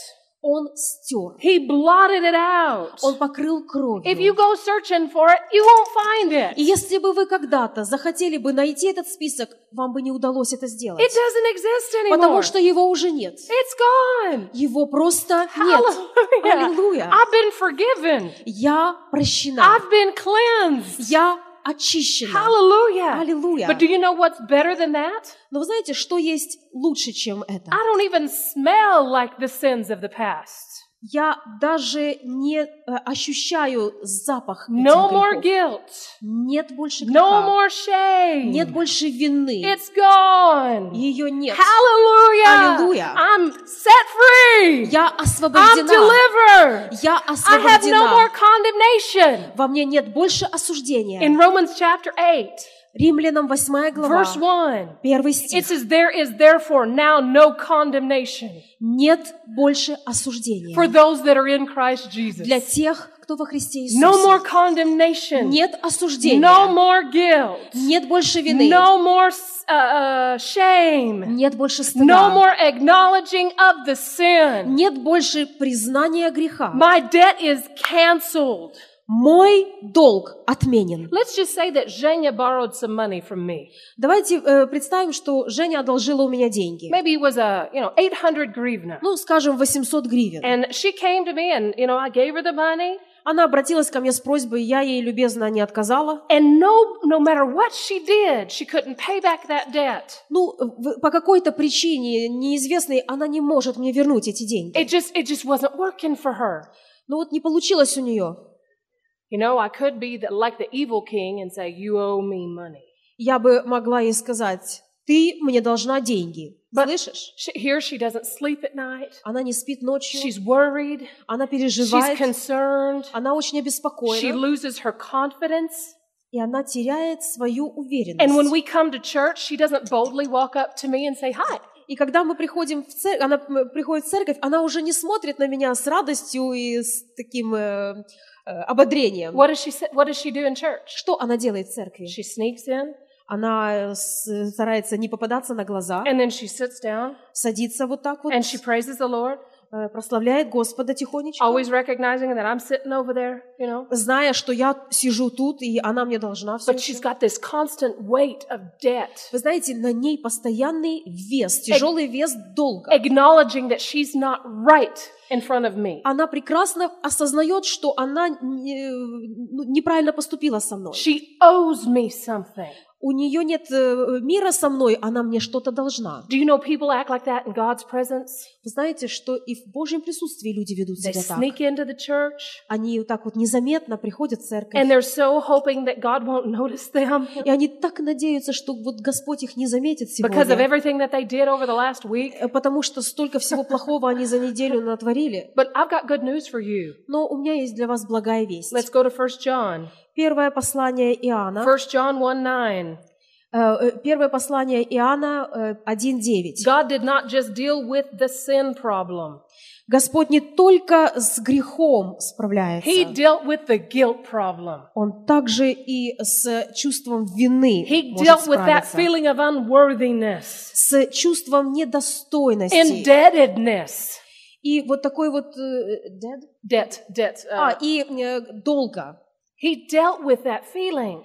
Он стер. He blotted it out. Он покрыл кровью. If you go searching for it, you won't find it. И если бы вы когда-то захотели бы найти этот список, вам бы не удалось это сделать. It doesn't exist anymore. Потому что его уже нет. It's gone. Его просто нет. Аллилуйя. I've been forgiven. Я прощена. I've been cleansed. Я очищена. Hallelujah. Аллилуйя. But do you know what's better than that? Но вы знаете, что есть лучше, чем это? I don't even smell like the sins of the past. Я даже не э, ощущаю запах этих No more guilt. Нет больше No греха. more shame. Нет больше вины. It's gone. Ее нет. Hallelujah. Hallelujah. I'm set free. Я I'm освобождена. delivered. Я I have no more освобождена. condemnation. Во мне нет больше осуждения. In Romans chapter 8, Римлянам 8 глава, verse 1. первый It стих. says, There is therefore now no condemnation Нет больше осуждения for those that are in Christ Jesus. для тех, кто во Христе No more Иисусе. condemnation. Нет осуждения. No more guilt. Нет больше вины. No more uh, uh, shame. Нет больше No стыда. more acknowledging of the sin. Нет больше признания греха. My debt is canceled. Мой долг отменен. Let's just say that Zhenya borrowed some money from me. Давайте э, представим, что Женя одолжила у меня деньги. Maybe it was a, you know, 800 grivna. Ну, скажем, 800 гривен. And she came to me and, you know, I gave her the money. Она обратилась ко мне с просьбой, я ей любезно не отказала. And no, no matter what she did, she couldn't pay back that debt. Ну, по какой-то причине неизвестной она не может мне вернуть эти деньги. It just, it just wasn't working for her. Ну вот не получилось у нее. You know, I could be the, like the evil king and say, you owe me money. Я бы могла ей сказать, ты мне должна деньги. But- Слышишь? She, here she doesn't sleep at night. Она не спит ночью, She's worried. она She's переживает, concerned. она очень She обеспокоена, loses her confidence. и она теряет свою And when уверенность. we come to church, she doesn't boldly walk up to me and say, hi. И когда мы приходим в церковь, она приходит в церковь, она уже не смотрит на меня с радостью и с таким э, ободрением. What does she say, What does she do in church? Что она делает в церкви? She sneaks in Она э, с- старается не попадаться на глаза, and then she sits down садится вот так вот, and she praises the Lord, э, Прославляет Господа тихонечко, always recognizing that I'm sitting over there, you know. зная, что я сижу тут, и она мне должна все. But she's got this constant weight of debt, Вы знаете, на ней постоянный вес, тяжелый вес долга. acknowledging that she's not right in front of me. Она прекрасно осознает, что она не- ну, неправильно поступила со мной. She owes me something. У нее нет э, мира со мной, она мне что-то должна. Do you know people act like that in God's presence? Вы знаете, что и в Божьем присутствии люди ведут They себя так. sneak into the church Они вот так вот незаметно приходят в церковь. and they're so hoping that God won't notice them И они так надеются, что вот Господь их не заметит because of сегодня. everything that they did over the last week. э, Потому что столько всего плохого они за неделю натворили. But I've got good news for you. Но у меня есть для вас благая весть. Let's go to 1 John. Первое послание Иоанна. 1 John 1 9. э, э, Первое послание Иоанна э, 1.9. God did not just deal with the sin problem, Господь не только с грехом справляется, He dealt with the guilt problem. Он также и с чувством вины He может dealt with that feeling of unworthiness, С чувством недостойности. indebtedness, И вот такой вот... э, dead? debt, debt. uh, А, и э, долга. He dealt with that feeling.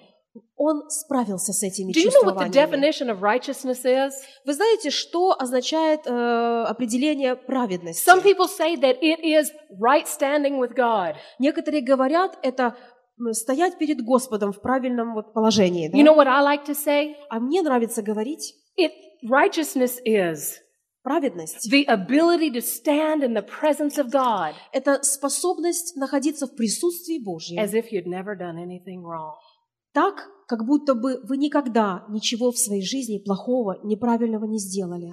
Он справился с этими Do you know what the чувствованиями. definition of righteousness is? Вы знаете, что означает э, определение праведности? Some people say that it is right standing with God. Некоторые говорят, это м, стоять перед Господом в правильном вот положении. да? You know what I like to say? А мне нравится говорить, It righteousness is праведность the ability to stand in the presence of God – это способность находиться в присутствии Божьем as if you'd never done anything wrong. так, как будто бы вы никогда ничего в своей жизни плохого, неправильного не сделали.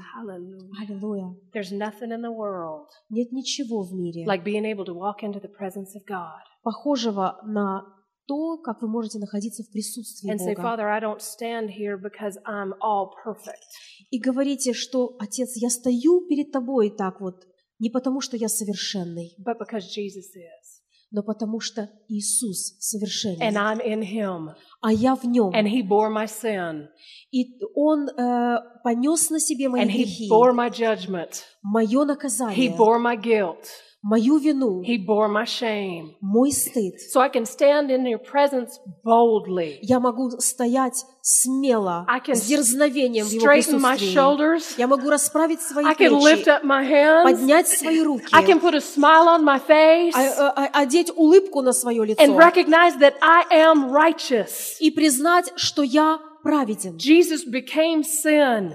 Аллилуйя. There's nothing in the world Нет ничего в мире like being able to walk into the presence of God похожего на то, как вы можете находиться в присутствии and say, Бога. Father, I don't stand here because I'm all perfect, И говорите, что, Отец, я стою перед Тобой так вот, не потому что я совершенный, but because Jesus is. но потому что Иисус And совершенный, I'm in Him. а я в Нем. And He bore my sin. И Он э, понес на себе мои And He грехи, bore my judgment. мое He наказание, bore my guilt. Мою вину, He bore my shame. мой стыд. So I can stand in your presence boldly. Я могу стоять смело, I can с дерзновением в Его Straighten my присутствии. shoulders. Я могу расправить свои I can lift плечи, up my hands. поднять свои руки, I can put a smile on my face а- а- одеть улыбку на свое and лицо recognize that I am righteous. и признать, что я праведен. Jesus became sin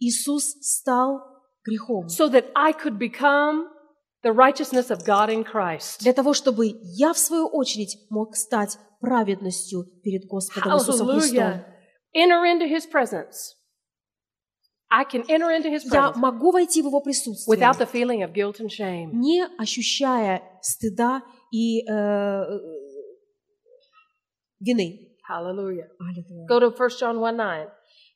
Иисус стал грехом so that I could become the righteousness of God in Christ. для того, чтобы я, в свою очередь, мог стать праведностью перед Господом Иисусом Христом. Enter into His presence. I can enter into His Я presence могу войти в Его присутствие, without the feeling of guilt and shame. не ощущая стыда и э, вины. Hallelujah. Go to 1 John 1 9.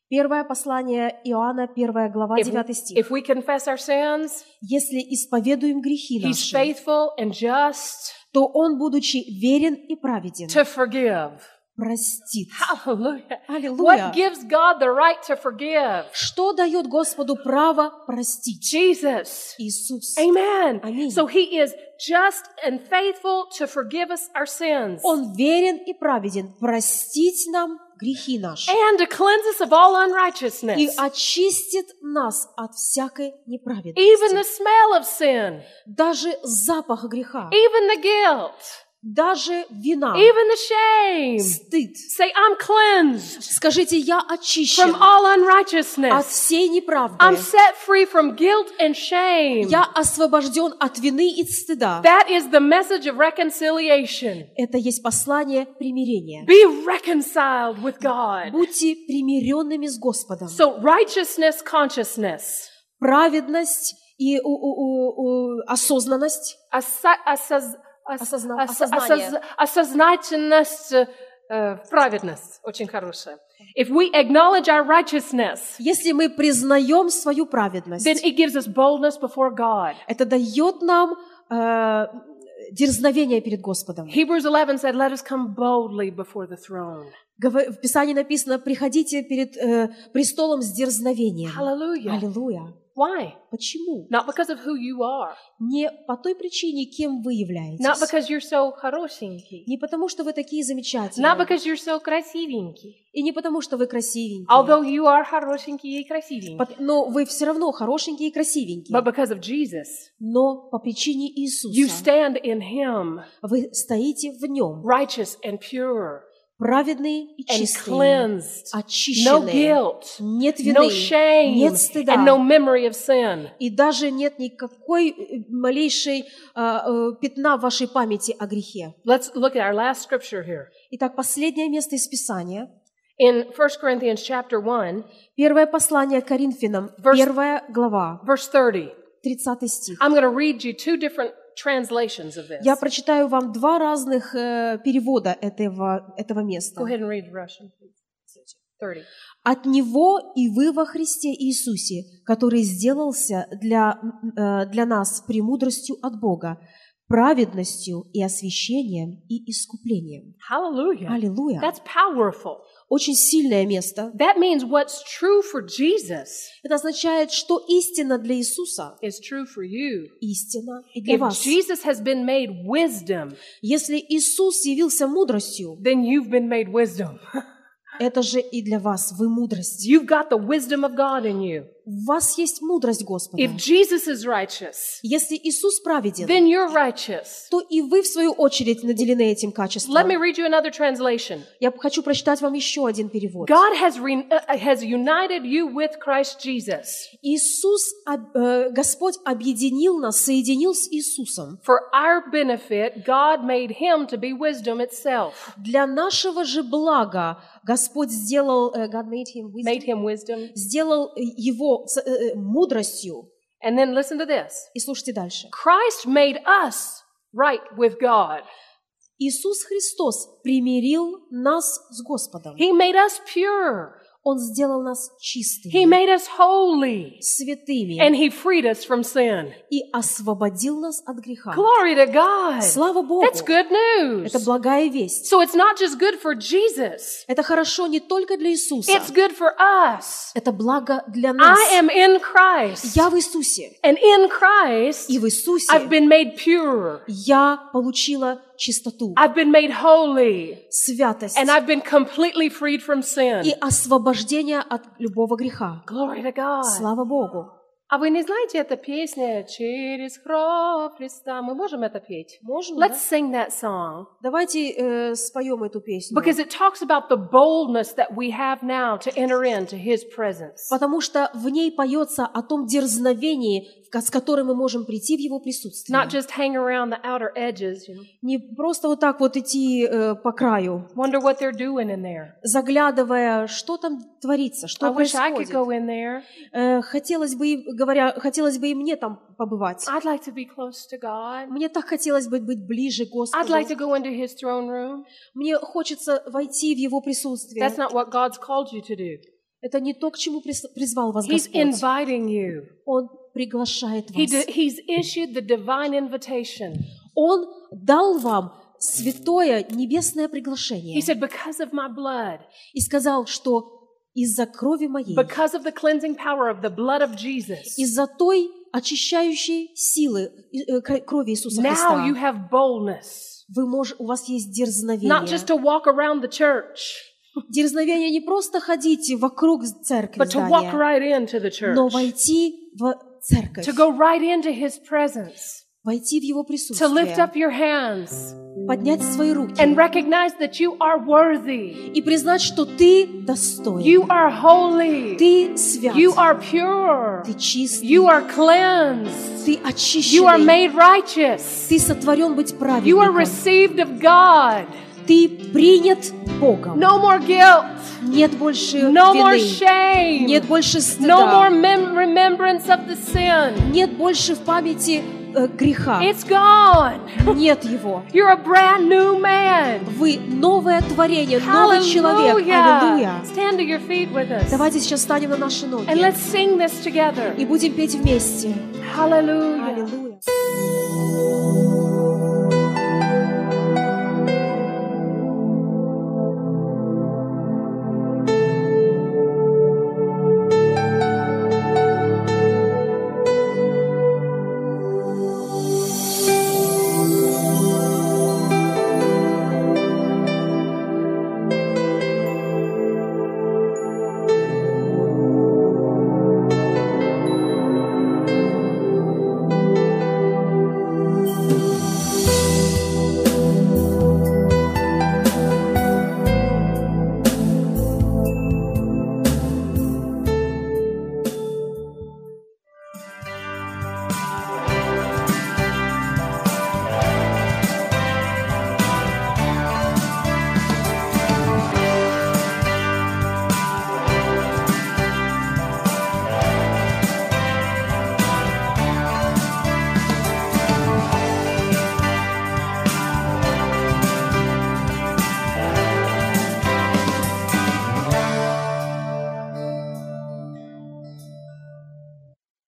Первое послание Иоанна, первая глава, If, 9 стих. if we confess our sins, Если исповедуем грехи He's наши, faithful and just то Он, будучи верен и праведен, to forgive. простит. Hallelujah. Аллилуйя. What gives God the right to forgive? Что дает Господу право простить? Jesus. Иисус. Amen. Аминь. So he is just and faithful to forgive us our sins Он верен и праведен простить нам грехи наши and to cleanse us of all и unrighteousness. очистит нас от всякой Even неправедности. the smell of sin, Даже запах греха, even the guilt, Даже вина, even the shame. стыд. Say, I'm cleansed Скажите, я from очищен all от unrighteousness. всей неправды. I'm set free from guilt and shame. Я освобожден от вины и стыда. That is the message of reconciliation. Это есть послание примирения. Be reconciled with God. Будьте примиренными с Господом. So righteousness, consciousness, Праведность и у- у- у- осознанность, осоз- ос- Осозна- ос- осознание. осоз- осознательность, э, праведность, очень хорошая. If we acknowledge our righteousness, если мы признаем свою праведность, then it gives us boldness before God. это дает нам э, дерзновение перед Господом. Hebrews 11 said, let us come boldly before the throne. В Писании написано, приходите перед э, престолом с дерзновением. Аллилуйя. Why? Почему? Not because of who you are. Не по той причине, кем вы являетесь. Not because you're so хорошенький. Не потому, что вы такие замечательные. Not because you're so красивенький. И не потому, что вы красивенькие. Although you are хорошенький и красивенький. Но вы все равно хорошенькие и красивенькие. But because of Jesus, Но по причине you Иисуса stand in Him, вы стоите в Нем, righteous and pure праведные и and чистые, cleansed. No очищенные. guilt, Нет no вины, shame, нет стыда. and no memory of sin. И даже нет никакой э, малейшей а, э, пятна в вашей памяти о грехе. Let's look at our last scripture here. Итак, последнее место из Писания. In 1 Corinthians chapter 1, Первое послание Коринфянам, Verse- первая глава, verse 30. 30 стих. I'm going to read you two different translations of this. Я прочитаю вам два разных э, перевода этого, этого места. Go ahead and read Russian, please. 30. От Него и вы во Христе Иисусе, который сделался для, э, для нас премудростью от Бога, праведностью и освящением и искуплением. Hallelujah. Аллилуйя! That's powerful. Очень сильное место. That means what's true for Jesus Это означает, что истина для Иисуса is true for you. истина и для If вас. Jesus has been made wisdom, Если Иисус явился мудростью, then you've been made wisdom. это же и для вас, вы мудрость. You've got the wisdom of God in you. В вас есть мудрость Господа. If Jesus is righteous, Если Иисус праведен, then you're righteous. то и вы, в свою очередь, наделены этим качеством. Let me read you another translation. Я хочу прочитать вам еще один перевод. God has, re- uh, has united you with Christ Jesus Иисус, э, Господь объединил нас, соединил с Иисусом. for our benefit. God made him to be wisdom itself. Для нашего же блага Господь сделал, э, God made him wisdom, Made him wisdom. сделал его с- э, э, мудростью. And then listen to this. И слушайте дальше. Christ made us right with God. Иисус Христос примирил нас с Господом. He made us pure. Он сделал нас He чистыми, made us holy. святыми And he freed us from sin. и освободил нас от греха. Glory to God. Слава Богу! That's good news. Это благая весть. So it's not just good for Jesus. Это хорошо не только для Иисуса. It's good for us. Это благо для нас. I am in Christ. Я в Иисусе. And in Christ, И в Иисусе I've been made pure. я получила чистоту, I've been made holy. святость And I've been completely freed from и sin. освобождение от любого греха. Glory to God. Слава Богу! А вы не знаете, эта песня «Через кровь Христа»? Мы можем это петь? Можем, да? Let's sing that song. Давайте э, споем эту песню. Because it talks about the boldness that we have now to enter into His presence. Потому что в ней поется о том дерзновении, с которой мы можем прийти в Его присутствие. not just hang around the outer edges, you know, Не просто вот так вот идти э, по краю, wonder what they're doing in there. заглядывая, что там творится, что I wish I could происходит. go in there. Э, хотелось бы, говоря, хотелось бы и мне там побывать. I'd like to be close to God. Мне так хотелось бы быть ближе к I'd like to Господу. go into His throne room. Мне хочется войти в Его присутствие. That's not what God's called you to do. Это не то, к чему призвал вас He's Господь. inviting you. Он приглашает He вас. d- he's issued the divine invitation. Он дал вам святое небесное He приглашение said, Because of my blood, и сказал, что из-за крови моей, because of the cleansing power of the blood of Jesus, из-за той очищающей силы э, крови Иисуса now Христа, you have boldness. вы мож, у вас есть Not дерзновение. just to walk around the church, Дерзновение не просто ходить вокруг церкви, but to walk здания, right into the но church, войти в церковь, to go right into His presence, войти в Его to lift присутствие, up your hands поднять свои руки and recognize that you are worthy, и признать, что ты достоин, you are holy, ты свят, you are pure, ты чист, you are cleansed, ты you are очищен, made righteous, ты сотворен быть you are праведником, received of God. ты принят Богом. No more guilt, Нет больше no more вины, shame, нет больше no more стыда, mem- remembrance of the sin. нет больше в памяти э, греха, It's gone. нет его. You're a brand new man. Вы новое творение, новый человек. Hallelujah. Аллилуйя. Stand to your feet with us. Давайте сейчас встанем на наши ноги And let's sing this together. и будем петь вместе. Hallelujah. Аллилуйя.